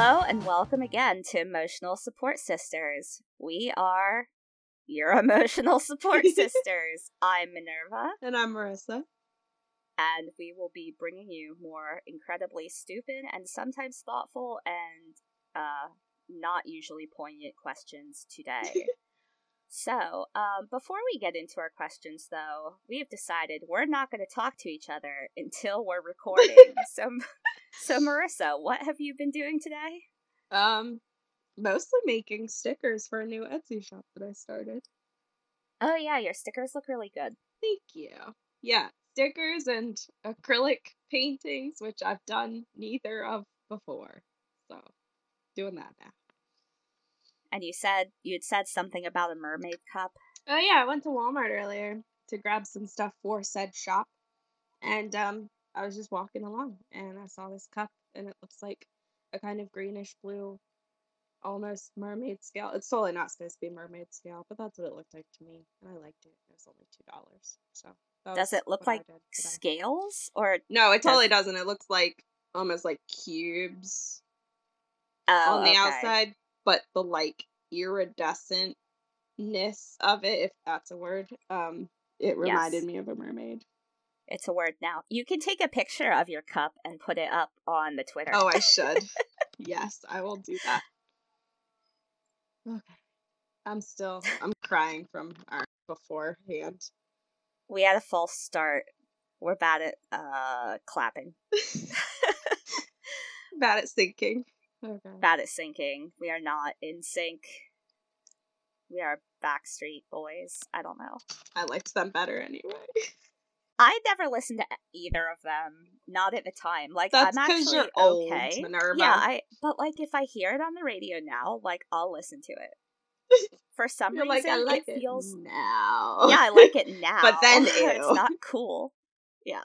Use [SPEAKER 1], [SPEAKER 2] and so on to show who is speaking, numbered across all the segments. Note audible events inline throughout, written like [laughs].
[SPEAKER 1] Hello and welcome again to Emotional Support Sisters. We are your [laughs] emotional support [laughs] sisters. I'm Minerva,
[SPEAKER 2] And I'm Marissa.
[SPEAKER 1] and we will be bringing you more incredibly stupid and sometimes thoughtful and uh, not usually poignant questions today. [laughs] so, um, before we get into our questions, though, we have decided we're not going to talk to each other until we're recording. [laughs] so, so Marissa, what have you been doing today?
[SPEAKER 2] Um, mostly making stickers for a new Etsy shop that I started.
[SPEAKER 1] Oh yeah, your stickers look really good.
[SPEAKER 2] Thank you. Yeah, stickers and acrylic paintings, which I've done neither of before. So, doing that now.
[SPEAKER 1] And you said you had said something about a mermaid cup.
[SPEAKER 2] Oh yeah, I went to Walmart earlier to grab some stuff for said shop, and um, I was just walking along and I saw this cup, and it looks like a kind of greenish blue, almost mermaid scale. It's totally not supposed to be mermaid scale, but that's what it looked like to me, and I liked it. It was only two dollars, so.
[SPEAKER 1] Does it look like scales or
[SPEAKER 2] No, it
[SPEAKER 1] does-
[SPEAKER 2] totally doesn't. It looks like almost like cubes
[SPEAKER 1] oh,
[SPEAKER 2] on the
[SPEAKER 1] okay.
[SPEAKER 2] outside, but the like iridescentness of it, if that's a word, um, it reminded
[SPEAKER 1] Yes.
[SPEAKER 2] me of a mermaid.
[SPEAKER 1] It's a word now. You can take a picture of your cup and put it up on the Twitter.
[SPEAKER 2] Oh, I [laughs] should. yes, I will do that. Okay. I'm still I'm crying from our beforehand.
[SPEAKER 1] we had a false start. We're bad at uh clapping. [laughs]
[SPEAKER 2] Bad at syncing. Okay.
[SPEAKER 1] Bad at syncing. We are not in sync. We are Backstreet Boys. I don't know.
[SPEAKER 2] I liked them better anyway.
[SPEAKER 1] I never listened to either of them. Not at the time. Like
[SPEAKER 2] That's
[SPEAKER 1] I'm
[SPEAKER 2] 'cause
[SPEAKER 1] actually
[SPEAKER 2] you're old,
[SPEAKER 1] okay.
[SPEAKER 2] Minerva.
[SPEAKER 1] Yeah, I. But like, if I hear it on the radio now, like I'll listen to it. [laughs] For some
[SPEAKER 2] You're
[SPEAKER 1] reason,
[SPEAKER 2] like, I like
[SPEAKER 1] it
[SPEAKER 2] it
[SPEAKER 1] feels.
[SPEAKER 2] now.
[SPEAKER 1] Yeah, I like it [laughs] now.
[SPEAKER 2] But then, [laughs]
[SPEAKER 1] it's not cool. Yeah.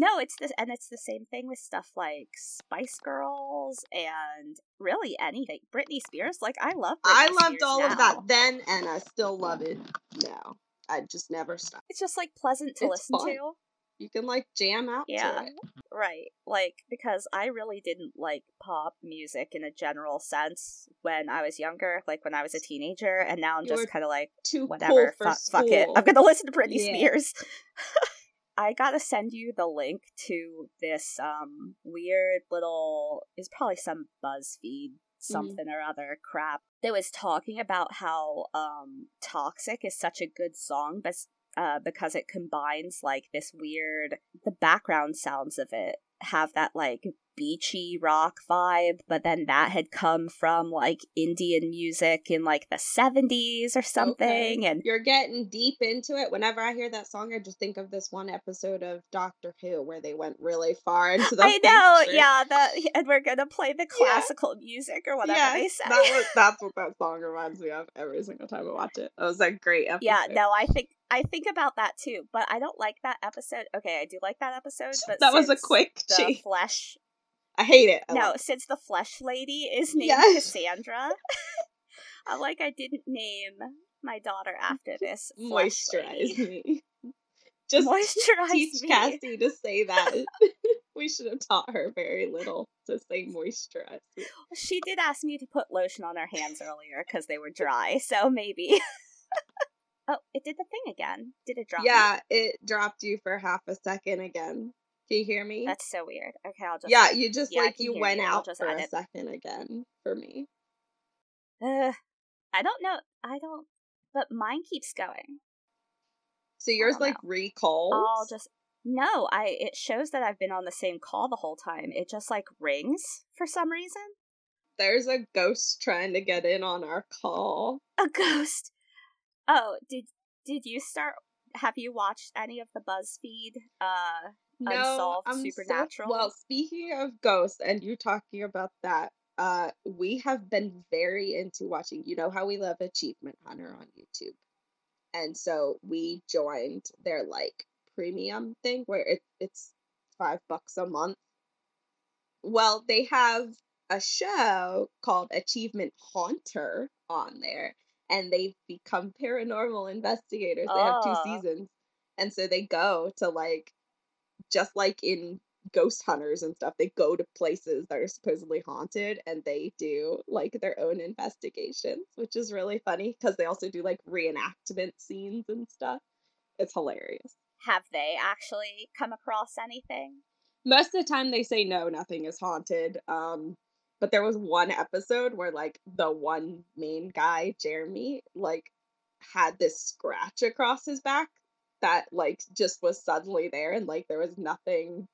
[SPEAKER 1] No, it's this, and it's the same thing with stuff like Spice Girls and really anything. Britney Spears, like I love. Britney
[SPEAKER 2] I loved all
[SPEAKER 1] now.
[SPEAKER 2] of that then, and I still love it now. I just never stop.
[SPEAKER 1] It's just like pleasant to
[SPEAKER 2] It's
[SPEAKER 1] listen
[SPEAKER 2] fun.
[SPEAKER 1] to.
[SPEAKER 2] You can like jam out
[SPEAKER 1] Yeah.
[SPEAKER 2] to it.
[SPEAKER 1] Right. Like, because I really didn't like pop music in a general sense when I was younger, like when I was a teenager, and now I'm
[SPEAKER 2] You
[SPEAKER 1] just kind of like,
[SPEAKER 2] Too
[SPEAKER 1] whatever,
[SPEAKER 2] cool for
[SPEAKER 1] fu- fuck it. I'm gonna listen to Britney
[SPEAKER 2] Yeah.
[SPEAKER 1] Spears. [laughs] I gotta send you the link to this um weird little is probably some BuzzFeed something or other crap that was talking about how um Toxic is such a good song but uh because it combines like this weird the background sounds of it have that like beachy rock vibe but then that had come from like Indian music in like the 70s or something
[SPEAKER 2] Okay.
[SPEAKER 1] and
[SPEAKER 2] You're getting deep into it. Whenever I hear that song, I just think of this one episode of Doctor Who where they went really far into the.
[SPEAKER 1] I [laughs] know,
[SPEAKER 2] future.
[SPEAKER 1] yeah, that and we're gonna play the classical music or whatever
[SPEAKER 2] Yes,
[SPEAKER 1] they say.
[SPEAKER 2] That was, [laughs] that's what that song reminds me of every single time I watch it. That was a great episode.
[SPEAKER 1] yeah, no, I think I think about that too, but I don't like that episode. Okay, I do like that episode, [laughs] but
[SPEAKER 2] that was a quick
[SPEAKER 1] the
[SPEAKER 2] cheat.
[SPEAKER 1] flesh.
[SPEAKER 2] I hate it. I
[SPEAKER 1] no,
[SPEAKER 2] it.
[SPEAKER 1] since the flesh lady is named
[SPEAKER 2] Yes.
[SPEAKER 1] Cassandra, [laughs] I'm like I didn't name my daughter after this. [laughs]
[SPEAKER 2] moisturize me. [laughs] Just
[SPEAKER 1] Moisturize
[SPEAKER 2] teach
[SPEAKER 1] me.
[SPEAKER 2] Cassie to say that. we should have taught her very little to say moisturize.
[SPEAKER 1] She did ask me to put lotion on her hands earlier because they were dry, so maybe. oh, it did the thing again. Did it drop? me?
[SPEAKER 2] Yeah, it dropped you for half a second again. Can you hear me?
[SPEAKER 1] That's so weird. Okay, I'll just.
[SPEAKER 2] yeah, you just
[SPEAKER 1] yeah,
[SPEAKER 2] like you went
[SPEAKER 1] you.
[SPEAKER 2] Out
[SPEAKER 1] just
[SPEAKER 2] for a
[SPEAKER 1] edit.
[SPEAKER 2] second again for me.
[SPEAKER 1] Ugh. I don't know. I don't. But mine keeps going.
[SPEAKER 2] So yours like recalls.
[SPEAKER 1] I'll just. No, I. It shows that I've been on the same call the whole time. It just like rings for some reason.
[SPEAKER 2] There's a ghost trying to get in on our call.
[SPEAKER 1] A ghost. Oh, did did you start? Have you watched any of the BuzzFeed? Uh, Unsolved
[SPEAKER 2] I'm so-
[SPEAKER 1] Supernatural?
[SPEAKER 2] well, speaking of ghosts and you talking about that, uh, we have been very into watching. You know how we love Achievement Hunter on YouTube, and so we joined their like premium thing where it, it's five bucks a month. Well, they have a show called Achievement Haunter on there, and they've become paranormal investigators. They have two seasons, and so they go to like, just like in ghost hunters and stuff. They go to places that are supposedly haunted and they do like their own investigations, which is really funny because they also do like reenactment scenes and stuff. It's hilarious.
[SPEAKER 1] Have they actually come across anything?
[SPEAKER 2] Most of the time they say no, nothing is haunted. Um but there was one episode where like the one main guy, Jeremy, like had this scratch across his back that like just was suddenly there and like there was nothing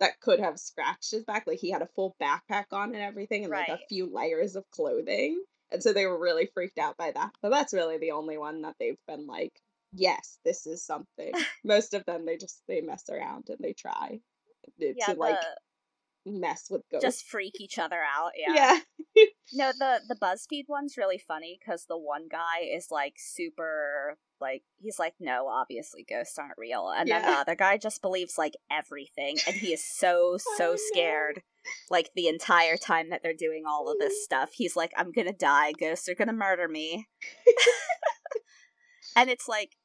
[SPEAKER 2] that could have scratched his back. Like he had a full backpack on and everything and right. like a few layers of clothing. And so they were really freaked out by that. But that's really the only one that they've been like, yes, this is something. [laughs] Most of them they just they mess around and they try eh, to
[SPEAKER 1] yeah,
[SPEAKER 2] like mess with ghosts.
[SPEAKER 1] Just freak each other out. Yeah. Yeah. [laughs] no, the the BuzzFeed one's really funny because the one guy is like super like he's like no obviously ghosts aren't real and yeah. then the other guy just believes like everything and he is so [laughs] so scared like the entire time that they're doing all of this [laughs] stuff he's like i'm gonna die ghosts are gonna murder me and it's like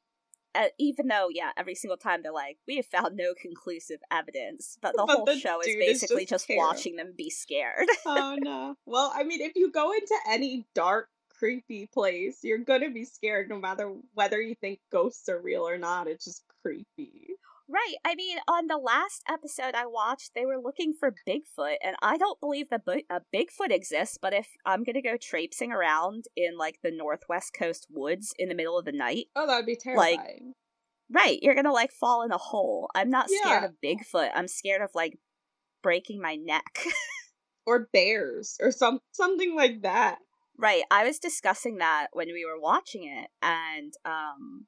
[SPEAKER 1] uh, even though yeah every single time they're like we have found no conclusive evidence but the [laughs] but whole the show is basically is just, just watching them be scared. [laughs]
[SPEAKER 2] Oh no. Well i mean if you go into any dark creepy place you're gonna be scared no matter whether you think ghosts are real or not. It's just creepy
[SPEAKER 1] Right. I mean, on the last episode I watched, they were looking for Bigfoot, and I don't believe that a Bigfoot exists. But if I'm gonna go traipsing around in like the northwest coast woods in the middle of the night,
[SPEAKER 2] oh, that'd be terrifying.
[SPEAKER 1] Like, right, you're gonna like fall in a hole. I'm not yeah. scared of Bigfoot. I'm scared of like breaking my neck. [laughs]
[SPEAKER 2] or bears, or some something like that.
[SPEAKER 1] Right. I was discussing that when we were watching it, and um,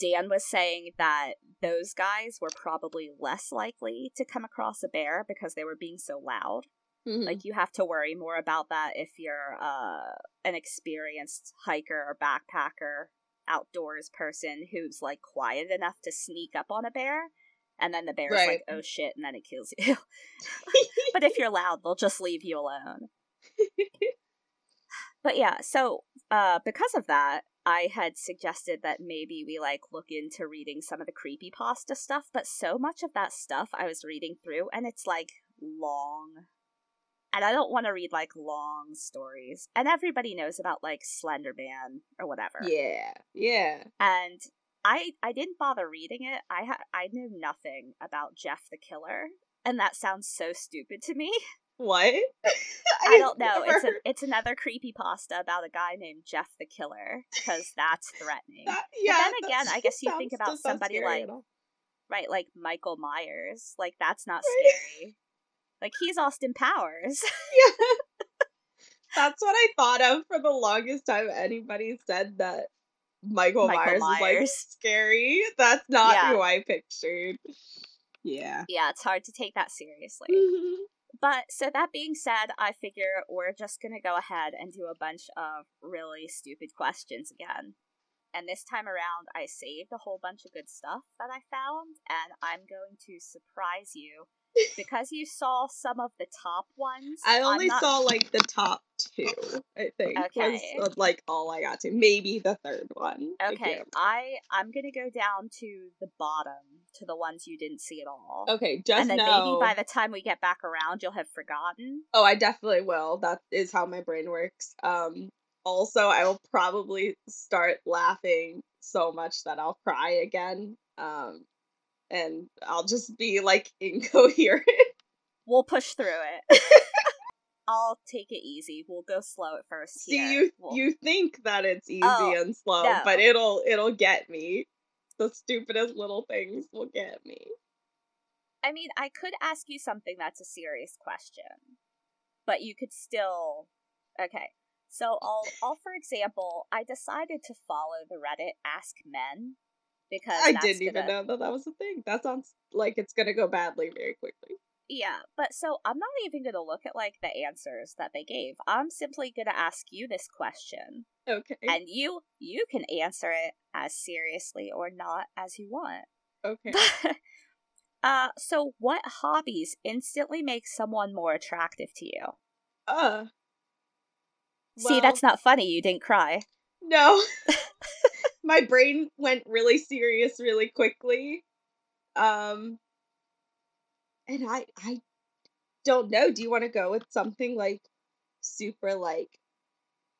[SPEAKER 1] Dan was saying that those guys were probably less likely to come across a bear because they were being so loud. Mm-hmm. Like you have to worry more about that if you're uh, an experienced hiker or backpacker, outdoors person who's like quiet enough to sneak up on a bear, and then the bear's right. like, "Oh shit," and then it kills you. [laughs] but if you're loud, they'll just leave you alone. [laughs] but yeah, so uh, because of that, I had suggested that maybe we like look into reading some of the creepy pasta stuff, but so much of that stuff I was reading through and it's like long. And I don't want to read like long stories. And everybody knows about like Slenderman or whatever.
[SPEAKER 2] Yeah. Yeah.
[SPEAKER 1] And I I didn't bother reading it. I ha- I knew nothing about Jeff the Killer, and that sounds so stupid to me. [laughs]
[SPEAKER 2] What? [laughs]
[SPEAKER 1] I [laughs] don't know. It's a, it's another creepy pasta about a guy named Jeff the Killer because that's threatening. That, yeah. But then again, I [laughs] guess you think about somebody like right, like Michael Myers. Like that's not right. scary. Like he's Austin Powers. yeah.
[SPEAKER 2] That's what I thought of for the longest time. Anybody said that Michael, Michael Myers, Myers, is like scary. That's not yeah. who I pictured. Yeah.
[SPEAKER 1] Yeah, it's hard to take that seriously. Mm-hmm. But so that being said, I figure we're just going to go ahead and do a bunch of really stupid questions again. And this time around, I saved a whole bunch of good stuff that I found, and I'm going to surprise you [laughs] because you saw some of the top ones.
[SPEAKER 2] I only not... saw like the top two. I think okay. was like all I got to. Maybe the third one.
[SPEAKER 1] Okay, I I'm gonna go down to the bottom to the ones you didn't see at all.
[SPEAKER 2] Okay, just
[SPEAKER 1] and then
[SPEAKER 2] know...
[SPEAKER 1] maybe by the time we get back around, you'll have forgotten.
[SPEAKER 2] Oh, I definitely will. That is how my brain works. Um. Also, I will probably start laughing so much that I'll cry again. Um and I'll just be like [laughs] incoherent.
[SPEAKER 1] We'll push through it. [laughs] I'll take it easy. We'll go slow at first.
[SPEAKER 2] See, you we'll... you think that it's easy oh, and slow, no. but it'll it'll get me. The stupidest little things will get me.
[SPEAKER 1] I mean, I could ask you something that's a serious question, but you could still. Okay, so I'll, I'll for example, I decided to follow the Reddit Ask Men because
[SPEAKER 2] I didn't even know that that was a thing. That sounds like it's gonna go badly very quickly.
[SPEAKER 1] Yeah, but so I'm not even gonna look at like the answers that they gave. I'm simply gonna ask you this question.
[SPEAKER 2] Okay.
[SPEAKER 1] And you you can answer it as seriously or not as you want.
[SPEAKER 2] Okay. [laughs]
[SPEAKER 1] uh so what hobbies instantly make someone more attractive to you?
[SPEAKER 2] Uh
[SPEAKER 1] well, See, that's not funny. You didn't cry.
[SPEAKER 2] No. [laughs] [laughs] my brain went really serious really quickly. Um and I I don't know. Do you want to go with something like super like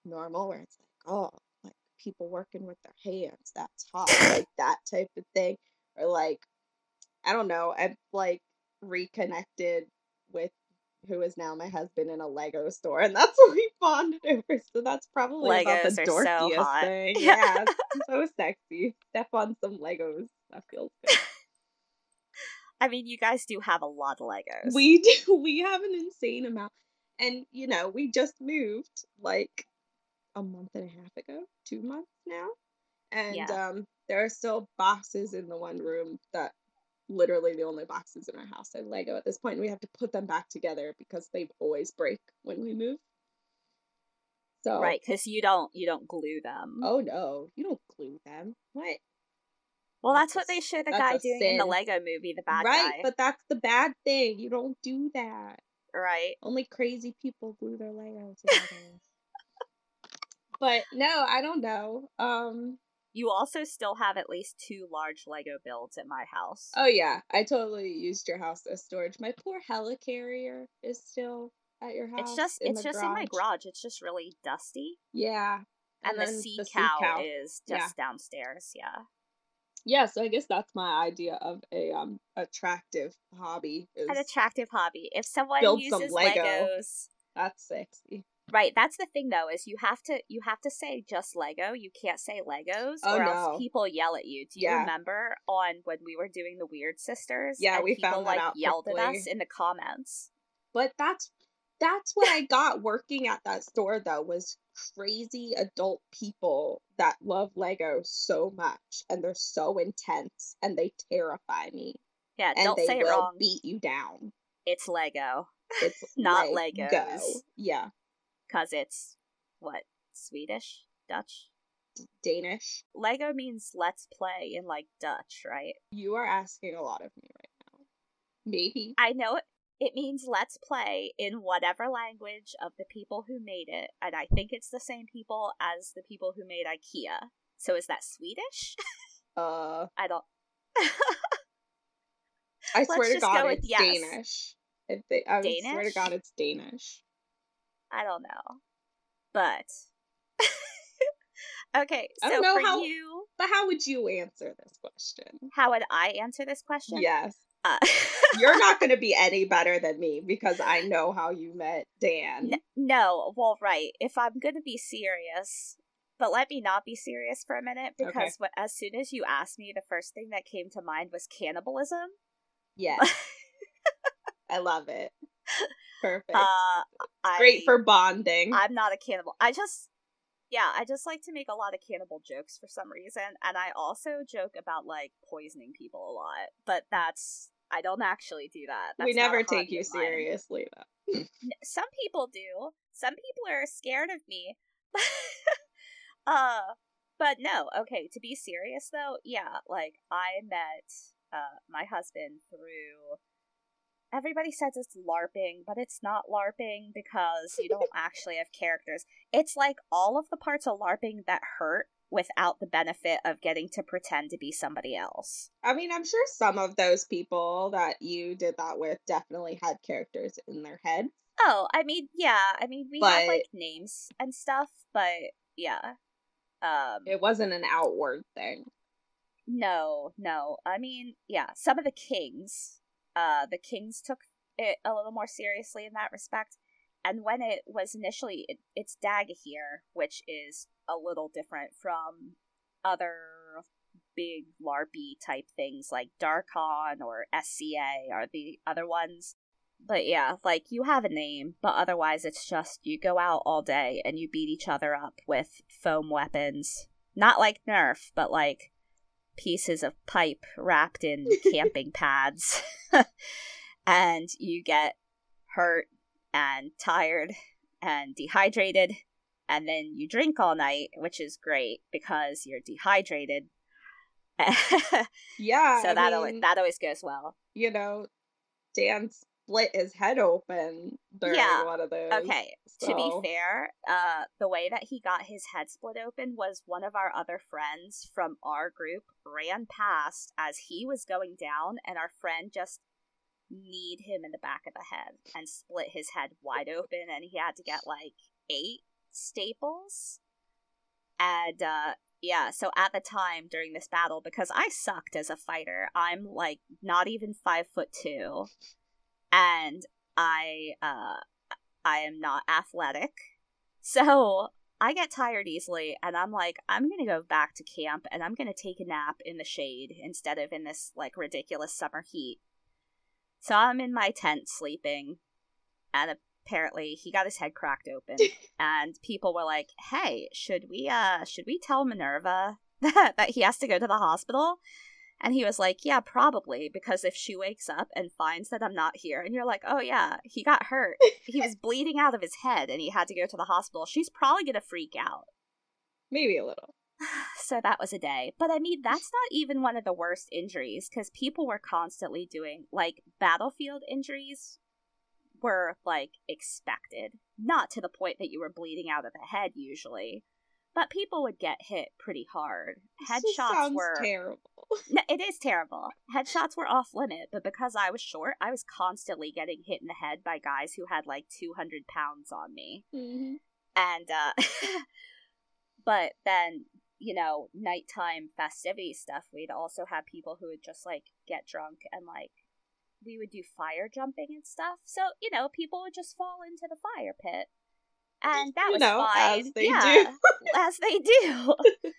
[SPEAKER 2] normal where it's like, oh, like people working with their hands, that's hot, like [laughs] that type of thing. Or like I don't know, I've like reconnected with who is now my husband in a Lego store, and that's [laughs] what we bonded over. So that's probably Legos about the dorkiest so thing. [laughs] Yeah, so sexy. Step on some Legos. That feels good.
[SPEAKER 1] I mean, you guys do have a lot of Legos.
[SPEAKER 2] We do. We have an insane amount. And, you know, we just moved like a month and a half ago, two months now. And yeah. um, there are still boxes in the one room that literally the only boxes in our house are Lego at this point. We have to put them back together because they always break when we move.
[SPEAKER 1] So right, because you don't you don't glue them.
[SPEAKER 2] Oh no, you don't glue them. What?
[SPEAKER 1] Well, that's, that's what they show the guy doing sin. in the Lego movie, the bad
[SPEAKER 2] right,
[SPEAKER 1] guy.
[SPEAKER 2] Right, but that's the bad thing. You don't do that.
[SPEAKER 1] Right.
[SPEAKER 2] Only crazy people glue their Legos [laughs] together. But no, I don't know. Um
[SPEAKER 1] you also still have at least two large Lego builds at my house.
[SPEAKER 2] Oh yeah, I totally used your house as storage. My poor helicarrier is still at your house.
[SPEAKER 1] It's just it's just garage. in my garage. It's just really dusty.
[SPEAKER 2] Yeah.
[SPEAKER 1] And, and the, sea, the cow sea cow is just yeah. downstairs, yeah
[SPEAKER 2] yeah, so I guess that's my idea of a um attractive hobby.
[SPEAKER 1] An attractive hobby. If someone uses Lego, Legos,
[SPEAKER 2] that's sexy.
[SPEAKER 1] Right, that's the thing though, is you have to you have to say just Lego. You can't say Legos, oh, or no. else people yell at you. Do you yeah. remember on when we were doing the Weird Sisters?
[SPEAKER 2] Yeah, we people, found that
[SPEAKER 1] like
[SPEAKER 2] out
[SPEAKER 1] yelled
[SPEAKER 2] quickly.
[SPEAKER 1] at us in the comments.
[SPEAKER 2] But that's that's what I got working at that store though was crazy adult people that love Lego so much and they're so intense and they terrify me.
[SPEAKER 1] Yeah,
[SPEAKER 2] and
[SPEAKER 1] don't
[SPEAKER 2] they
[SPEAKER 1] say
[SPEAKER 2] will
[SPEAKER 1] it wrong.
[SPEAKER 2] Beat you down.
[SPEAKER 1] It's Lego.
[SPEAKER 2] It's [laughs]
[SPEAKER 1] not Lego. Legos.
[SPEAKER 2] Yeah.
[SPEAKER 1] Cause it's what? Swedish? Dutch?
[SPEAKER 2] Danish.
[SPEAKER 1] Lego means let's play in like Dutch, right?
[SPEAKER 2] You are asking a lot of me right now. Maybe.
[SPEAKER 1] I know it it means let's play in whatever language of the people who made it, and I think it's the same people as the people who made IKEA. So is that Swedish?
[SPEAKER 2] Uh,
[SPEAKER 1] I don't.
[SPEAKER 2] I [laughs] swear to God, it's yes. Danish. They, I Danish? swear to God, it's Danish.
[SPEAKER 1] I don't know, but [laughs] okay. So
[SPEAKER 2] I don't know
[SPEAKER 1] for
[SPEAKER 2] how,
[SPEAKER 1] you,
[SPEAKER 2] but how would you answer this question?
[SPEAKER 1] How would I answer this question?
[SPEAKER 2] Yes. Uh, [laughs] You're not going to be any better than me because I know how you met Dan.
[SPEAKER 1] N- no, well, right. If I'm going to be serious, but let me not be serious for a minute because okay. what, as soon as you asked me, the first thing that came to mind was cannibalism.
[SPEAKER 2] Yeah. [laughs] I love it. [laughs] Perfect.
[SPEAKER 1] Uh,
[SPEAKER 2] Great for bonding.
[SPEAKER 1] I'm not a cannibal. I just yeah, I just like to make a lot of cannibal jokes for some reason, and I also joke about like poisoning people a lot. But that's I don't actually do that. That's
[SPEAKER 2] we never take you seriously though. [laughs]
[SPEAKER 1] some people do. Some people are scared of me. [laughs] uh, but no. Okay, to be serious though, yeah, like I met uh my husband through everybody says it's LARPing, but it's not LARPing because you don't [laughs] actually have characters. It's like all of the parts of LARPing that hurt without the benefit of getting to pretend to be somebody else.
[SPEAKER 2] I mean, I'm sure some of those people that you did that with definitely had characters in their head.
[SPEAKER 1] Oh, I mean, yeah. I mean, we but have like names and stuff, but yeah. Um
[SPEAKER 2] It wasn't an outward thing.
[SPEAKER 1] No, no. I mean, yeah, some of the kings uh, the Kings took it a little more seriously in that respect. And when it was initially, it, it's Dagorhir, which is a little different from other big LARPy type things like Darkon or SCA are the other ones. But yeah, like you have a name, but otherwise it's just you go out all day and you beat each other up with foam weapons. Not like Nerf, but like pieces of pipe wrapped in [laughs] camping pads. [laughs] and you get hurt and tired and dehydrated. And then you drink all night, which is great because you're dehydrated. [laughs]
[SPEAKER 2] yeah.
[SPEAKER 1] So I that mean, always, that always goes well.
[SPEAKER 2] You know, dance split his head open during yeah. one of those.
[SPEAKER 1] Okay. So. To be fair, uh, the way that he got his head split open was one of our other friends from our group ran past as he was going down, and our friend just kneed him in the back of the head and split his head wide open, and he had to get like eight staples. And uh, yeah, so at the time during this battle, because I sucked as a fighter, I'm like not even five foot two, and I uh, I am not athletic, [laughs] so I get tired easily, and I'm like, I'm gonna go back to camp and I'm gonna take a nap in the shade instead of in this like ridiculous summer heat. So I'm in my tent sleeping, and apparently he got his head cracked open, [laughs] and people were like, "Hey, should we uh should we tell Minerva that [laughs] that he has to go to the hospital?" And he was like, Yeah, probably, because if she wakes up and finds that I'm not here, and you're like, Oh, yeah, he got hurt. [laughs] he was bleeding out of his head and he had to go to the hospital, she's probably going to freak out.
[SPEAKER 2] Maybe a little. [sighs]
[SPEAKER 1] So that was a day. But I mean, that's not even one of the worst injuries because people were constantly doing, like, battlefield injuries were, like, expected. Not to the point that you were bleeding out of the head, usually but people would get hit pretty hard. Headshots were
[SPEAKER 2] terrible.
[SPEAKER 1] No, it is terrible. Headshots were off limit, but because I was short, I was constantly getting hit in the head by guys who had like 200 pounds on me.
[SPEAKER 2] Mm-hmm.
[SPEAKER 1] And, uh, [laughs] but then, you know, nighttime festivity stuff, we'd also have people who would just like get drunk and like, we would do fire jumping and stuff. So, you know, people would just fall into the fire pit. And that
[SPEAKER 2] you
[SPEAKER 1] was
[SPEAKER 2] know,
[SPEAKER 1] fine.
[SPEAKER 2] as they
[SPEAKER 1] yeah,
[SPEAKER 2] do. [laughs]
[SPEAKER 1] as they do. [laughs]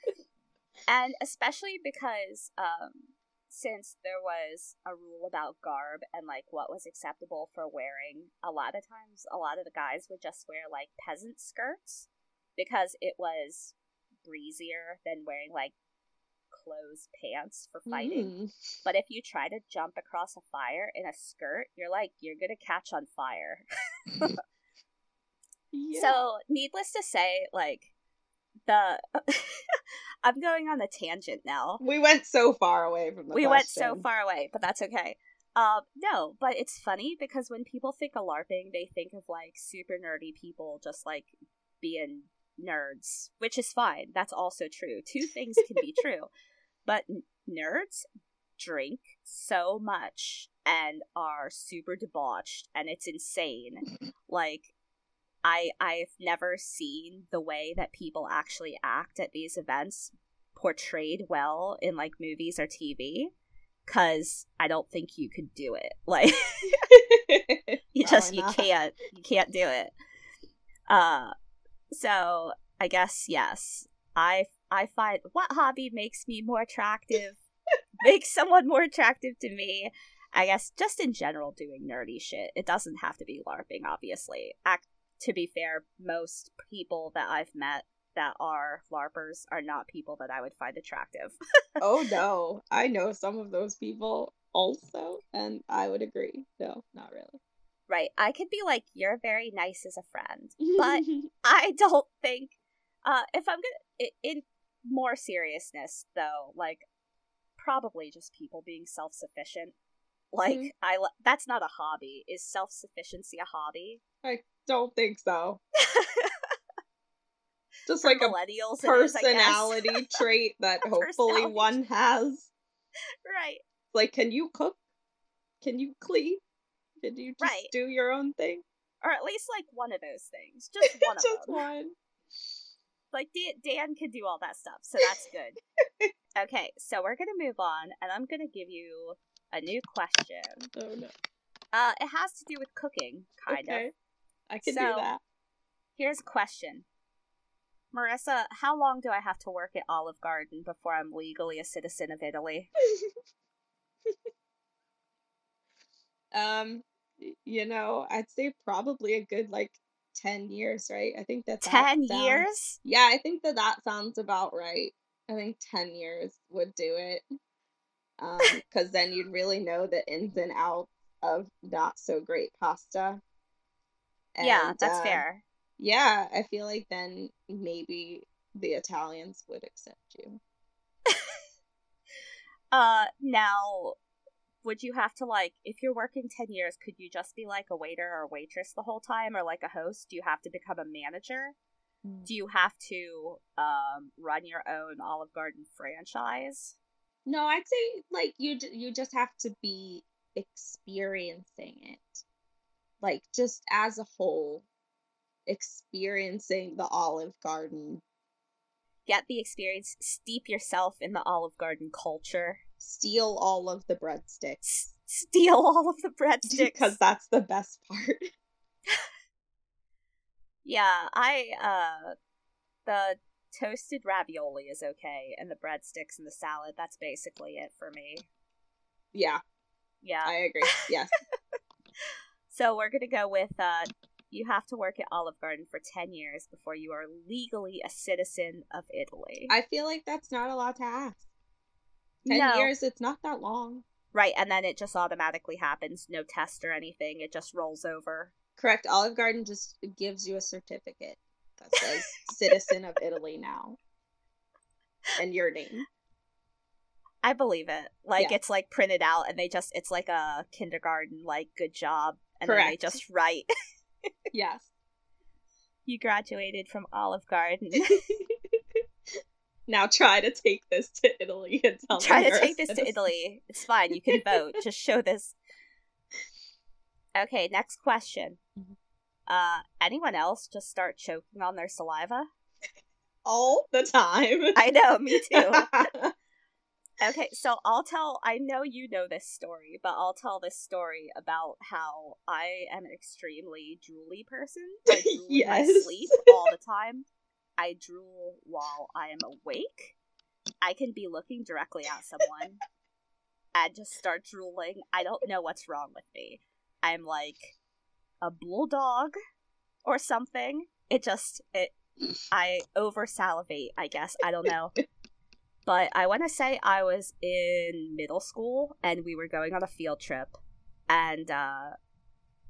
[SPEAKER 1] and especially because um since there was a rule about garb and like what was acceptable for wearing a lot of times a lot of the guys would just wear like peasant skirts because it was breezier than wearing like clothes pants for fighting
[SPEAKER 2] Mm.
[SPEAKER 1] but if you try to jump across a fire in a skirt you're like you're gonna catch on fire [laughs] [laughs]
[SPEAKER 2] Yeah.
[SPEAKER 1] so needless to say like the [laughs] i'm going on a tangent now
[SPEAKER 2] we went so far away from the
[SPEAKER 1] we went so far away, but that's okay. Um, no, but it's funny because when people think of LARPing, they think of like super nerdy people just like being nerds, which is fine. That's also true. Two things can be [laughs] true, but n- nerds drink so much and are super debauched, and it's insane. [clears throat] Like, I I've never seen the way that people actually act at these events portrayed well in like movies or TV cuz I don't think you could do it. [laughs] Like [laughs] you just you can't you can't do it. Uh so I guess yes. I I find what hobby makes me more attractive [laughs] makes someone more attractive to me. I guess just in general doing nerdy shit. It doesn't have to be LARPing, obviously. Act to be fair, most people that I've met that are LARPers are not people that I would find attractive. [laughs]
[SPEAKER 2] oh no, I know some of those people also, and I would agree. No, not really.
[SPEAKER 1] right. I could be like, you're very nice as a friend, but [laughs] I don't think, uh, if I'm gonna, in more seriousness though, like, probably just people being self sufficient. Like,
[SPEAKER 2] Mhm.
[SPEAKER 1] I, that's not a hobby. Is self sufficiency a hobby?
[SPEAKER 2] I don't think so. [laughs] Just
[SPEAKER 1] For
[SPEAKER 2] like a
[SPEAKER 1] millennials, it is,
[SPEAKER 2] personality [laughs] trait that hopefully one has.
[SPEAKER 1] right.
[SPEAKER 2] Like, can you cook? Can you clean? Can you just
[SPEAKER 1] Right.
[SPEAKER 2] do your own thing?
[SPEAKER 1] Or at least like one of those things. [laughs] Just one of them.
[SPEAKER 2] one.
[SPEAKER 1] like Dan, Dan can do all that stuff, so that's good. okay, so we're gonna move on, and I'm gonna give you a new question.
[SPEAKER 2] Oh no.
[SPEAKER 1] Uh, it has to do with cooking, kind
[SPEAKER 2] okay.
[SPEAKER 1] of.
[SPEAKER 2] I can
[SPEAKER 1] So-
[SPEAKER 2] do that.
[SPEAKER 1] Here's a question, Marissa: How long do I have to work at Olive Garden before I'm legally a citizen of Italy? [laughs]
[SPEAKER 2] um, you know, I'd say probably a good like ten years, right? I think that that
[SPEAKER 1] Ten
[SPEAKER 2] sounds-
[SPEAKER 1] years?
[SPEAKER 2] Yeah, I think that that sounds about right. I think ten years would do it. Um, because then you'd really know the ins and outs of not so great pasta.
[SPEAKER 1] yeah, that's
[SPEAKER 2] uh,
[SPEAKER 1] fair.
[SPEAKER 2] Yeah, I feel like then maybe the Italians would accept you. [laughs]
[SPEAKER 1] Uh, now, would you have to like, if you're working ten years, could you just be like a waiter or waitress the whole time, or like a host? Do you have to become a manager? Do you have to um run your own Olive Garden franchise?
[SPEAKER 2] No, I'd say like you you just have to be experiencing it. Like just as a whole, experiencing the Olive Garden.
[SPEAKER 1] Get the experience, steep yourself in the Olive Garden culture.
[SPEAKER 2] Steal all of the breadsticks. S-
[SPEAKER 1] steal all of the breadsticks.
[SPEAKER 2] because that's the best part. [laughs]
[SPEAKER 1] yeah, I uh the toasted ravioli is okay and the breadsticks and the salad, that's basically it for me.
[SPEAKER 2] Yeah.
[SPEAKER 1] Yeah.
[SPEAKER 2] I agree. Yes. [laughs]
[SPEAKER 1] so we're going to go with uh you have to work at Olive Garden for 10 years before you are legally a citizen of Italy.
[SPEAKER 2] I feel like that's not a lot to ask. 10 no. years, it's not that long.
[SPEAKER 1] Right, and then it just automatically happens. No test or anything. It just rolls over.
[SPEAKER 2] Correct. Olive Garden just gives you a certificate that says citizen of Italy now. And your name.
[SPEAKER 1] I believe it. Like yeah. it's like printed out and they just it's like a kindergarten like good job and Correct. then they just write. [laughs]
[SPEAKER 2] yes.
[SPEAKER 1] You graduated from Olive Garden. [laughs]
[SPEAKER 2] now try to take this to Italy and tell
[SPEAKER 1] Try to take this to Italy. It's fine. You can vote. [laughs] Just show this. Okay, next question. Mm-hmm. Uh, anyone else just start choking on their saliva?
[SPEAKER 2] All the time.
[SPEAKER 1] I know, me [laughs] too. okay, so I'll tell. I know you know this story, but I'll tell this story about how I am an extremely drooly person. I [laughs] drool yes. in my sleep all the time. I drool while I am awake. I can be looking directly at someone and just start drooling. I don't know what's wrong with me. I'm like a bulldog or something. It just it I over salivate, I guess. I don't know. [laughs] but I want to say I was in middle school and we were going on a field trip and uh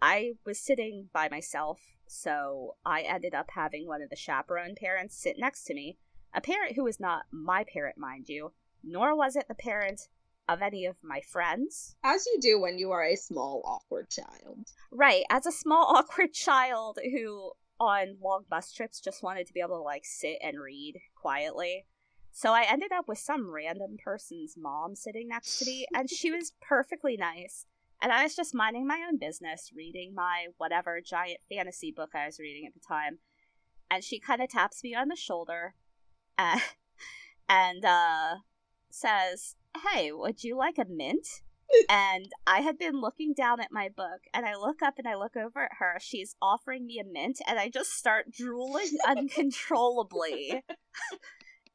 [SPEAKER 1] I was sitting by myself so I ended up having one of the chaperone parents sit next to me, a parent who was not my parent, mind you, nor was it the parent of any of my friends.
[SPEAKER 2] As you do when you are a small, awkward child.
[SPEAKER 1] Right, as a small, [laughs] awkward child who on long bus trips just wanted to be able to like sit and read quietly. So I ended up with some random person's mom sitting next to me, and she was perfectly nice. And I was just minding my own business, reading my whatever giant fantasy book I was reading at the time. And she kind of taps me on the shoulder and, [laughs] and uh, says, Hey, would you like a mint? [laughs] and I had been looking down at my book, and I look up and I look over at her. She's offering me a mint, and I just start drooling [laughs] uncontrollably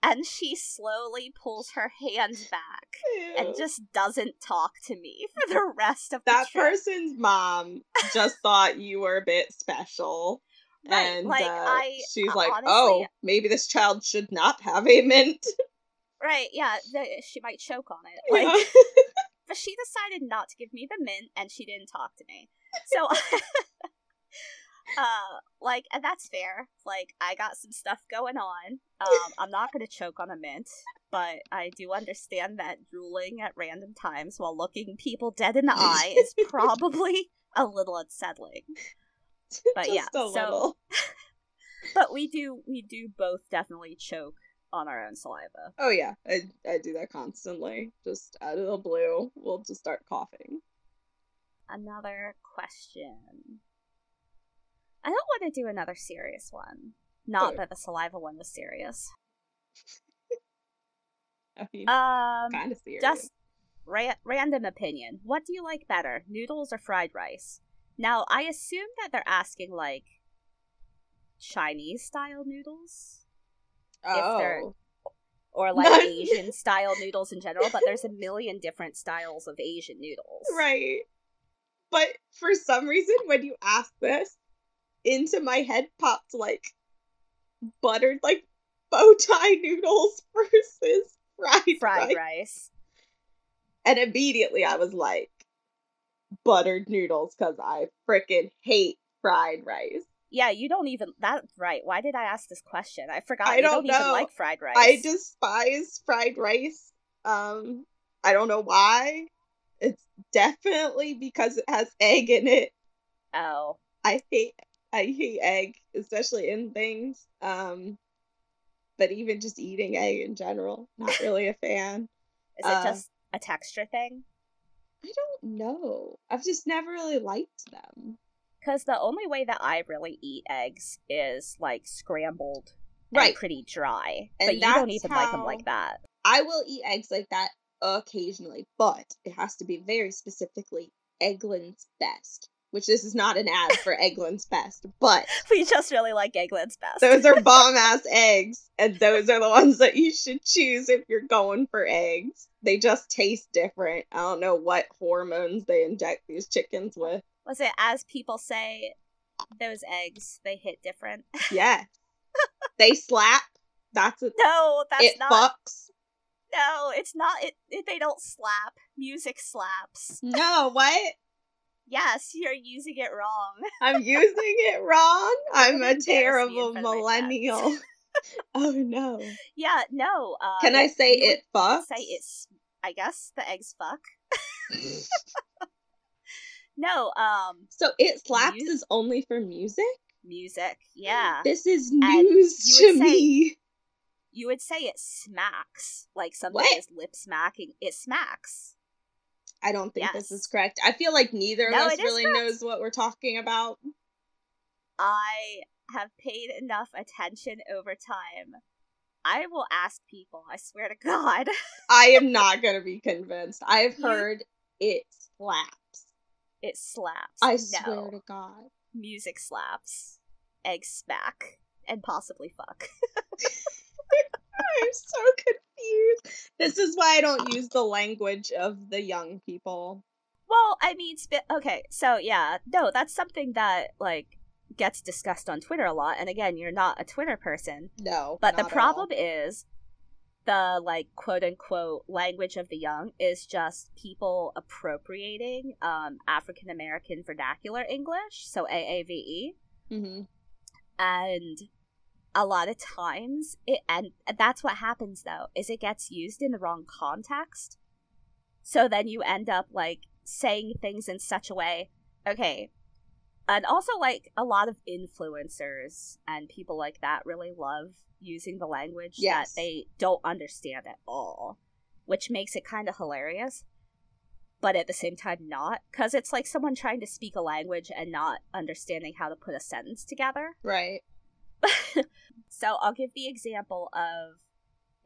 [SPEAKER 1] and she slowly pulls her hand back Ew. and just doesn't talk to me for the rest of the
[SPEAKER 2] that
[SPEAKER 1] trip.
[SPEAKER 2] person's mom just thought you were a bit special right, and like, uh, I, she's uh, like honestly, oh maybe this child should not have a mint [laughs]
[SPEAKER 1] right yeah the, she might choke on it like yeah. [laughs] but she decided not to give me the mint and she didn't talk to me. So [laughs] uh like and that's fair like i got some stuff going on. Um i'm not gonna choke on a mint but i do understand that drooling at random times while looking people dead in the eye is [laughs] probably a little unsettling. But Just yeah so but we do we do both definitely choke on our own saliva
[SPEAKER 2] oh yeah i i do that constantly just out of the blue we'll just start coughing
[SPEAKER 1] another question I don't want to do another serious one. Not that the saliva one was serious. [laughs]
[SPEAKER 2] I mean, um, kind of serious.
[SPEAKER 1] Just ra- random opinion. What do you like better, noodles or fried rice? Now, I assume that they're asking like Chinese style noodles.
[SPEAKER 2] Oh.
[SPEAKER 1] or [laughs] like Asian style noodles in general, but there's a million different styles of Asian noodles.
[SPEAKER 2] Right. But for some reason, when you ask this, into my head popped like buttered like bow tie [laughs] noodles versus fried
[SPEAKER 1] fried
[SPEAKER 2] rice.
[SPEAKER 1] rice.
[SPEAKER 2] And immediately I was like buttered noodles because I freaking hate fried rice.
[SPEAKER 1] Yeah, you don't even that's right. Why did I ask this question? I forgot. I don't, don't even like fried rice.
[SPEAKER 2] I despise fried rice. Um, I don't know why. It's definitely because it has egg in it.
[SPEAKER 1] Oh.
[SPEAKER 2] I hate I hate egg, especially in things. Um, but even just eating egg in general, not [laughs] really a fan.
[SPEAKER 1] Is it uh, just a texture thing?
[SPEAKER 2] I don't know. I've just never really liked them.
[SPEAKER 1] Because the only way that I really eat eggs is like scrambled,
[SPEAKER 2] Right.
[SPEAKER 1] and pretty dry.
[SPEAKER 2] And
[SPEAKER 1] but you don't even like them like that.
[SPEAKER 2] I will eat eggs like that occasionally, but it has to be very specifically Eggland's Best, which this is not an ad for [laughs] Eggland's Best, but
[SPEAKER 1] We just really like Eggland's best.
[SPEAKER 2] those are [laughs] bomb ass eggs, and those are the ones that you should choose if you're going for eggs. They just taste different. I don't know what hormones they inject these chickens with.
[SPEAKER 1] Was it as people say, those eggs they hit different? [laughs]
[SPEAKER 2] yeah they slap. That's it.
[SPEAKER 1] no, that's
[SPEAKER 2] it
[SPEAKER 1] not.
[SPEAKER 2] fucks.
[SPEAKER 1] No, it's not. It, it. They don't slap. Music slaps. [laughs]
[SPEAKER 2] No, what?
[SPEAKER 1] Yes, you're using it wrong. [laughs]
[SPEAKER 2] I'm using it wrong. I'm a
[SPEAKER 1] embarrass me in
[SPEAKER 2] terrible
[SPEAKER 1] front of my friends.
[SPEAKER 2] millennial. oh no.
[SPEAKER 1] Yeah, no. Uh,
[SPEAKER 2] Can I say it fucks?
[SPEAKER 1] Say it's. I guess the eggs fuck. No, um,
[SPEAKER 2] so it slaps is only for music?
[SPEAKER 1] music. Yeah,
[SPEAKER 2] This is news to
[SPEAKER 1] say-
[SPEAKER 2] me.
[SPEAKER 1] you would say it smacks like something
[SPEAKER 2] What?
[SPEAKER 1] is lip smacking. It smacks.
[SPEAKER 2] I don't think this is correct. I feel like neither of us really
[SPEAKER 1] correct.
[SPEAKER 2] knows what we're talking about.
[SPEAKER 1] I have paid enough attention over time. I will ask people. I swear to [laughs] God.
[SPEAKER 2] I am not going to be convinced. I've heard it slaps.
[SPEAKER 1] It slaps.
[SPEAKER 2] I
[SPEAKER 1] no.
[SPEAKER 2] swear to God.
[SPEAKER 1] music slaps, egg smack, and possibly fuck. [laughs]
[SPEAKER 2] I'm so confused. This is why I don't use the language of the young people.
[SPEAKER 1] Well, I mean, sp- okay, so yeah, no, that's something that like gets discussed on Twitter a lot. And again, you're not a Twitter person,
[SPEAKER 2] No.
[SPEAKER 1] but the problem is the like quote unquote language of the young is just people appropriating um African American vernacular English, so AAVE.
[SPEAKER 2] Mhm.
[SPEAKER 1] and a lot of times it and that's what happens though is it gets used in the wrong context so then you end up like saying things in such a way okay and also like a lot of influencers and people like that really love using the language
[SPEAKER 2] Yes.
[SPEAKER 1] that they don't understand at all which makes it kind of hilarious but at the same time not because it's like someone trying to speak a language and not understanding how to put a sentence together
[SPEAKER 2] Right. [laughs]
[SPEAKER 1] so I'll give the example of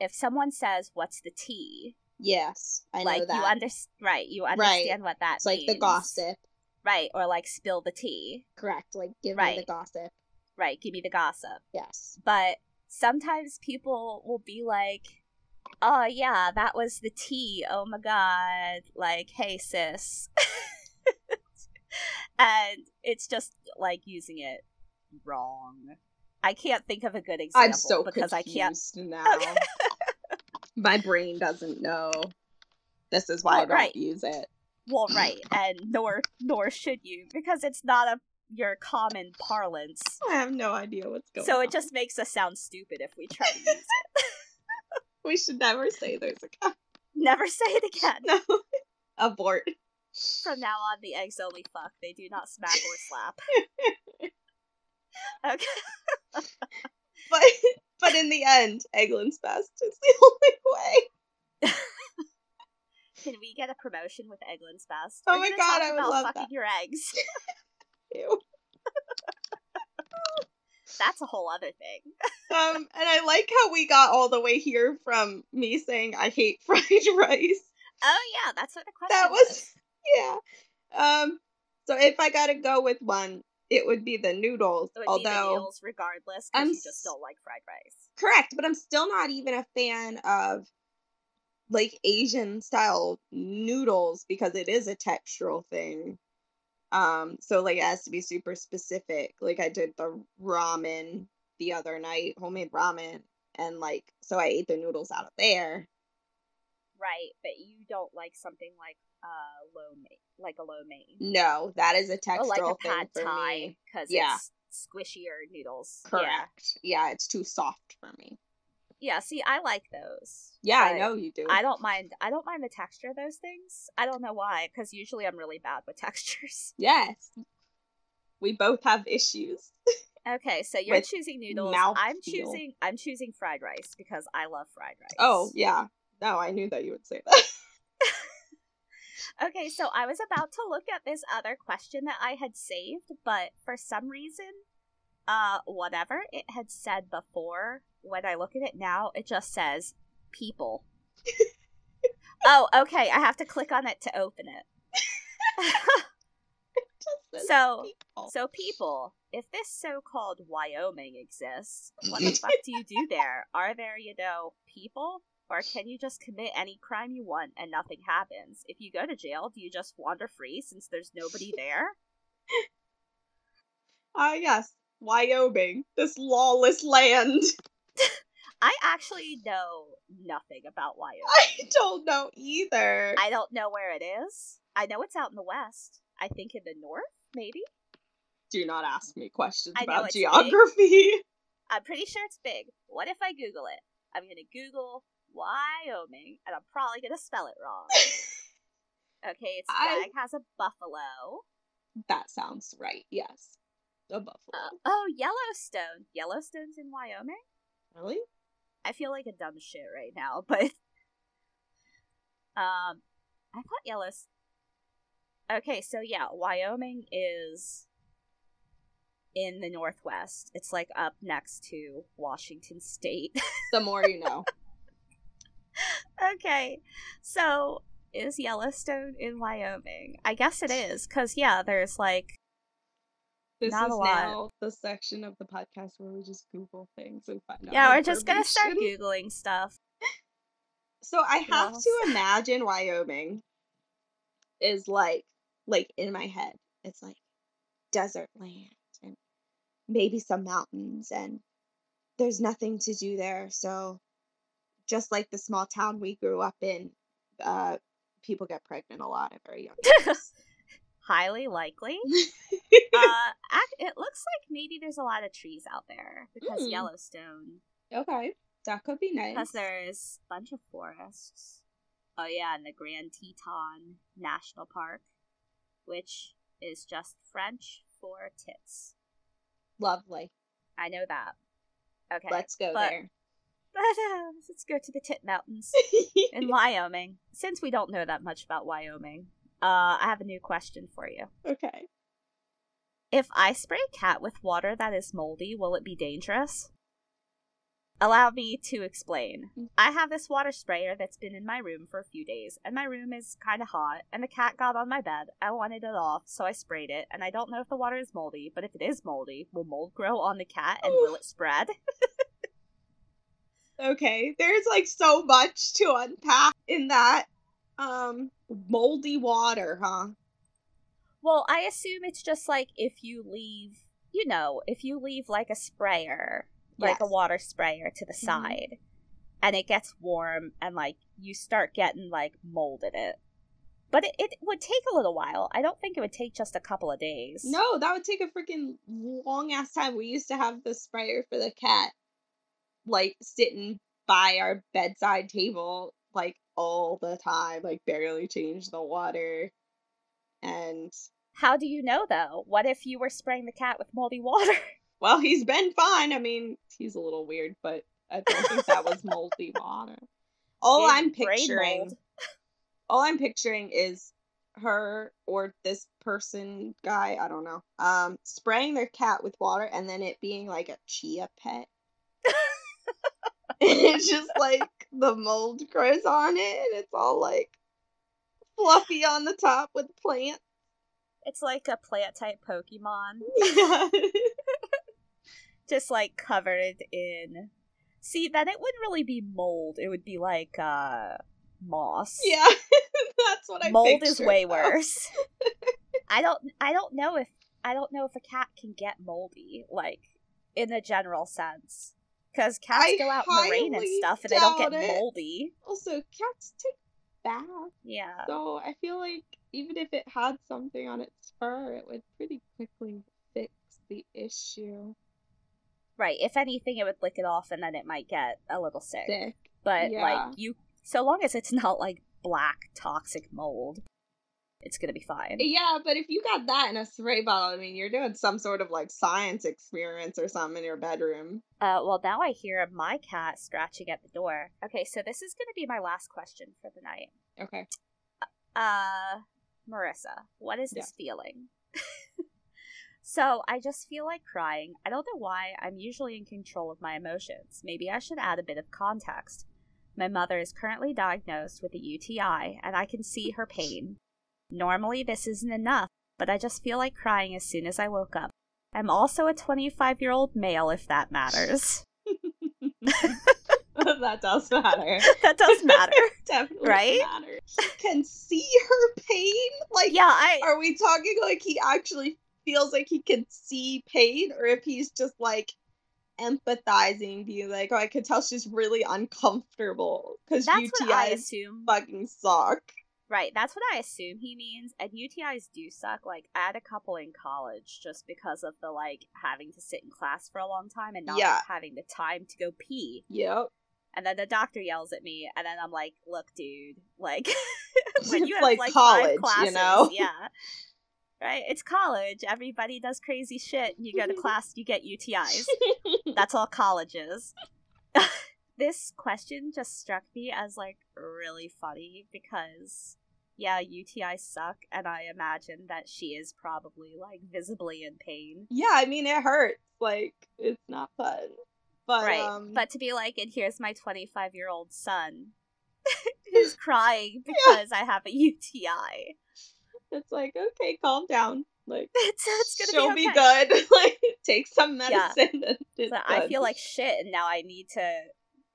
[SPEAKER 1] if someone says, "What's the tea?"
[SPEAKER 2] Yes. I
[SPEAKER 1] like
[SPEAKER 2] know that.
[SPEAKER 1] you understand, right? You understand what that
[SPEAKER 2] it's like the gossip.
[SPEAKER 1] Right? Or like spill the tea,
[SPEAKER 2] Correct. Like give me the gossip.
[SPEAKER 1] right? Give me the gossip.
[SPEAKER 2] Yes.
[SPEAKER 1] But sometimes people will be like, "Oh yeah, that was the tea. Oh my god!" Like, "Hey sis," [laughs] and it's just like using it wrong. I can't think of a good example
[SPEAKER 2] I'm so
[SPEAKER 1] because I can't
[SPEAKER 2] confused now.
[SPEAKER 1] Okay. [laughs]
[SPEAKER 2] My brain doesn't know. This is why I don't
[SPEAKER 1] right.
[SPEAKER 2] use it.
[SPEAKER 1] Well, right, and nor nor should you because it's not a your common parlance.
[SPEAKER 2] I have no idea what's going
[SPEAKER 1] So
[SPEAKER 2] on.
[SPEAKER 1] it just makes us sound stupid if we try to use it. [laughs]
[SPEAKER 2] we should never say there's a cow.
[SPEAKER 1] Never say it again. [laughs]
[SPEAKER 2] No. Abort.
[SPEAKER 1] From now on, the eggs only fuck. They do not smack or slap. [laughs] Okay.
[SPEAKER 2] But but in the end, Eggland's best is the only way.
[SPEAKER 1] Can we get a promotion with Eggland's Best?
[SPEAKER 2] Oh
[SPEAKER 1] We're
[SPEAKER 2] my God, I would love
[SPEAKER 1] fucking
[SPEAKER 2] that.
[SPEAKER 1] your eggs. [laughs]
[SPEAKER 2] Ew.
[SPEAKER 1] That's a whole other thing. [laughs]
[SPEAKER 2] Um, and I like how we got all the way here from me saying I hate [laughs] fried rice.
[SPEAKER 1] Oh yeah, that's what the question
[SPEAKER 2] That was yeah. Um, so if I gotta go with one, it would be the noodles.
[SPEAKER 1] Be the
[SPEAKER 2] although
[SPEAKER 1] noodles regardless, because you just don't like fried rice.
[SPEAKER 2] correct, but I'm still not even a fan of like Asian style noodles because it is a textural thing. Um, so like it has to be super specific. Like I did the ramen the other night, homemade ramen, and like so I ate the noodles out of there.
[SPEAKER 1] Right, but you don't like something like uh lo mein, like a lo mein,
[SPEAKER 2] No, that is a textural
[SPEAKER 1] like a pad thai because
[SPEAKER 2] Yeah.
[SPEAKER 1] it's squishier noodles. Yeah.
[SPEAKER 2] Correct. Yeah. it's too soft for me.
[SPEAKER 1] Yeah. See, I like those.
[SPEAKER 2] Yeah, I know you do.
[SPEAKER 1] I don't mind. I don't mind the texture of those things. I don't know why, because usually I'm really bad with [laughs] textures.
[SPEAKER 2] Yes. We both have issues.
[SPEAKER 1] Okay, so you're choosing noodles. I'm
[SPEAKER 2] feel.
[SPEAKER 1] choosing. I'm choosing fried rice because I love fried rice.
[SPEAKER 2] Oh, yeah. No, I knew that you would say that. [laughs]
[SPEAKER 1] Okay, so I was about to look at this other question that I had saved, but for some reason, uh, whatever it had said before, when I look at it now, it just says people. [laughs] oh, okay, I have to click on it to open it. [laughs] so, people. so people, if this so-called Wyoming exists, what the [laughs] fuck do you do there? Are there, you know, people? Or can you just commit any crime you want and nothing happens? If you go to jail, do you just wander free since there's nobody there?
[SPEAKER 2] Ah, uh, yes. Wyoming. This lawless land. [laughs]
[SPEAKER 1] I actually know nothing about Wyoming.
[SPEAKER 2] I don't know either.
[SPEAKER 1] I don't know where it is. I know it's out in the west. I think in the north, maybe.
[SPEAKER 2] Do not ask me questions about geography.
[SPEAKER 1] Big. I'm pretty sure it's big. What if I Google it? I'm gonna Google Wyoming, and I'm probably gonna spell it wrong. [laughs] okay, its flag I... has a buffalo.
[SPEAKER 2] That sounds right. Yes, a buffalo. Uh,
[SPEAKER 1] oh, Yellowstone. Yellowstone's in Wyoming.
[SPEAKER 2] Really?
[SPEAKER 1] I feel like a dumb shit right now, [laughs] but um, I thought Yellowstone. Okay, so yeah, Wyoming is in the northwest. It's like up next to Washington State. [laughs]
[SPEAKER 2] the more you know. [laughs]
[SPEAKER 1] okay, so is Yellowstone in Wyoming? I guess it is, because yeah, there's like
[SPEAKER 2] this Not is now the section of the podcast where we just Google things and find
[SPEAKER 1] out. Yeah, we're just gonna start Googling stuff. [laughs]
[SPEAKER 2] So I have yes. to [laughs] imagine Wyoming is like like in my head. It's like desert land and maybe some mountains and there's nothing to do there. So just like the small town we grew up in, uh, people get pregnant a lot at very young [laughs]
[SPEAKER 1] highly likely. [laughs] uh, it looks like maybe there's a lot of trees out there because mm. Yellowstone.
[SPEAKER 2] Okay, that could be nice.
[SPEAKER 1] Because there's a bunch of forests. Oh yeah, and the Grand Teton National Park, which is just French for tits.
[SPEAKER 2] Lovely.
[SPEAKER 1] I know that. Okay,
[SPEAKER 2] let's go but, there.
[SPEAKER 1] But [laughs] uh, let's go to the Tit Mountains [laughs] in Wyoming. Since we don't know that much about Wyoming, uh, I have a new question for you.
[SPEAKER 2] Okay.
[SPEAKER 1] If I spray a cat with water that is moldy, will it be dangerous? Allow me to explain. Mm. I have this water sprayer that's been in my room for a few days, and my room is kind of hot, and the cat got on my bed. I wanted it off, so I sprayed it, and I don't know if the water is moldy, but if it is moldy, will mold grow on the cat and will it spread? [laughs]
[SPEAKER 2] okay, there's like so much to unpack in that. Um, moldy water, huh?
[SPEAKER 1] Well, I assume it's just like if you leave, you know, if you leave like a sprayer, yes. like a water sprayer to the mm-hmm. side, and it gets warm and like you start getting like mold in it. But it, it would take a little while. I don't think it would take just a couple of days.
[SPEAKER 2] No, that would take a freaking long ass time. We used to have the sprayer for the cat like sitting by our bedside table like all the time, like barely change the water. And
[SPEAKER 1] how do you know though? What if you were spraying the cat with moldy water? [laughs]
[SPEAKER 2] Well, he's been fine. I mean, he's a little weird, but I don't think that was moldy water. All I'm picturing all I'm picturing is her or this person guy, I don't know, um, spraying their cat with water and then it being like a chia pet. [laughs] it's just like the mold grows on it and it's all like fluffy on the top with plants.
[SPEAKER 1] It's like a plant type Pokemon. Yeah. [laughs] [laughs] just like covered in See, then it wouldn't really be mold. It would be like uh moss.
[SPEAKER 2] Yeah. That's what I
[SPEAKER 1] Mold is way though. worse. I don't I don't know if I don't know if a cat can get moldy like in the general sense because cats I go out in the rain and stuff and they don't get it. moldy.
[SPEAKER 2] Also, cats take baths.
[SPEAKER 1] Yeah.
[SPEAKER 2] So I feel like even if it had something on its fur, it would pretty quickly fix the issue.
[SPEAKER 1] Right. If anything, it would lick it off and then it might get a little sick.
[SPEAKER 2] Sick.
[SPEAKER 1] But yeah. like you, so long as it's not like black toxic mold, it's gonna be fine.
[SPEAKER 2] Yeah, but if you got that in a spray bottle, I mean, you're doing some sort of like science experiments or something in your bedroom.
[SPEAKER 1] Uh, well, now I hear my cat scratching at the door. Okay, so this is gonna be my last question for the night.
[SPEAKER 2] Okay.
[SPEAKER 1] Uh, Marissa, what is this feeling? [laughs] so I just feel like crying. I don't know why. I'm usually in control of my emotions. Maybe I should add a bit of context. My mother is currently diagnosed with a UTI, and I can see her pain. Normally, this isn't enough, but I just feel like crying as soon as I woke up. I'm also a 25 year old male, if that matters. [laughs] [laughs]
[SPEAKER 2] that does matter. [laughs]
[SPEAKER 1] that does matter.
[SPEAKER 2] Definitely
[SPEAKER 1] right?
[SPEAKER 2] matter. He can see her pain? Like
[SPEAKER 1] yeah, I
[SPEAKER 2] are we talking like he actually feels like he can see pain or if he's just like empathizing, being like, Oh, I can tell she's really uncomfortable because UTIs
[SPEAKER 1] assume.
[SPEAKER 2] fucking suck.
[SPEAKER 1] Right, that's what I assume he means. And UTIs do suck. Like, I had a couple in college just because of the, like, having to sit in class for a long time and not
[SPEAKER 2] Yeah.
[SPEAKER 1] having the time to go pee.
[SPEAKER 2] Yep.
[SPEAKER 1] And then the doctor yells at me, and then I'm like, look, dude, like, [laughs] when you
[SPEAKER 2] It's
[SPEAKER 1] have,
[SPEAKER 2] like
[SPEAKER 1] like,
[SPEAKER 2] college,
[SPEAKER 1] five
[SPEAKER 2] you know? [laughs]
[SPEAKER 1] yeah. Right? It's college. Everybody does crazy shit. You go to [laughs] class, you get UTIs. That's all college is. this question just struck me as like really funny because yeah, UTI suck, and I imagine that she is probably like visibly in pain.
[SPEAKER 2] yeah, I mean it hurts. Like it's not fun. But
[SPEAKER 1] right.
[SPEAKER 2] um
[SPEAKER 1] But to be like, and here's my 25 year old son [laughs] who's [laughs] crying because I have a UTI.
[SPEAKER 2] it's like, okay, calm down. Like [laughs]
[SPEAKER 1] It's, it's gonna
[SPEAKER 2] she'll
[SPEAKER 1] be,
[SPEAKER 2] be,
[SPEAKER 1] okay.
[SPEAKER 2] good. like take some
[SPEAKER 1] Yeah.
[SPEAKER 2] medicine and it's
[SPEAKER 1] So I feel like shit, and now I need to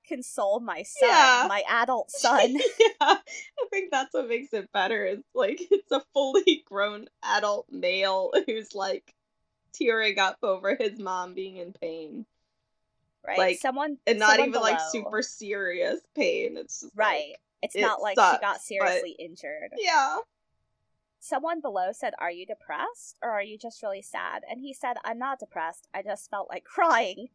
[SPEAKER 1] console my son,
[SPEAKER 2] Yeah.
[SPEAKER 1] my adult [laughs] son.
[SPEAKER 2] yeah, I think that's what makes it better. It's like [laughs] it's a fully [laughs] grown adult male who's like tearing up over his mom being in pain,
[SPEAKER 1] right?
[SPEAKER 2] Like,
[SPEAKER 1] someone
[SPEAKER 2] and not
[SPEAKER 1] someone
[SPEAKER 2] even like super serious pain. It's just like-
[SPEAKER 1] right. It's
[SPEAKER 2] it
[SPEAKER 1] not like
[SPEAKER 2] sucks,
[SPEAKER 1] she got seriously injured.
[SPEAKER 2] yeah,
[SPEAKER 1] Someone below said, "Are you depressed or are you just really sad?" And he said, "I'm not depressed. I just felt like crying."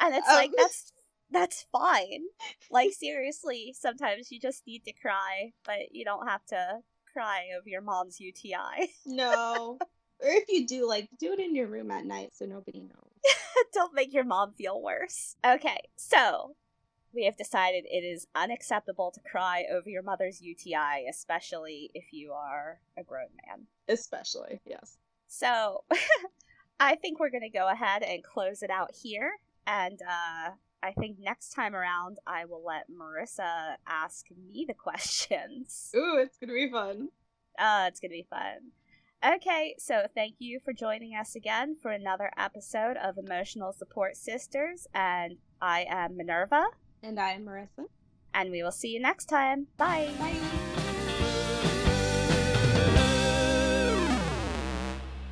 [SPEAKER 1] And it's like
[SPEAKER 2] Um.
[SPEAKER 1] that's that's fine. Like [laughs] seriously, sometimes you just need to cry, but you don't have to cry over your mom's UTI. [laughs]
[SPEAKER 2] no. or if you do, like, do it in your room at night so nobody knows. [laughs]
[SPEAKER 1] Don't make your mom feel worse. Okay, so we have decided it is unacceptable to cry over your mother's UTI, especially if you are a grown man.
[SPEAKER 2] Especially, yes.
[SPEAKER 1] So I think we're going to go ahead and close it out here. And uh, I think next time around, I will let Marissa ask me the [laughs] questions.
[SPEAKER 2] Ooh, it's gonna be fun.
[SPEAKER 1] Uh, it's going to be fun. Okay, so thank you for joining us again for another episode of Emotional Support Sisters. And I am Minerva,
[SPEAKER 2] And I am Marissa.
[SPEAKER 1] and we will see you next time. Bye.
[SPEAKER 2] Bye.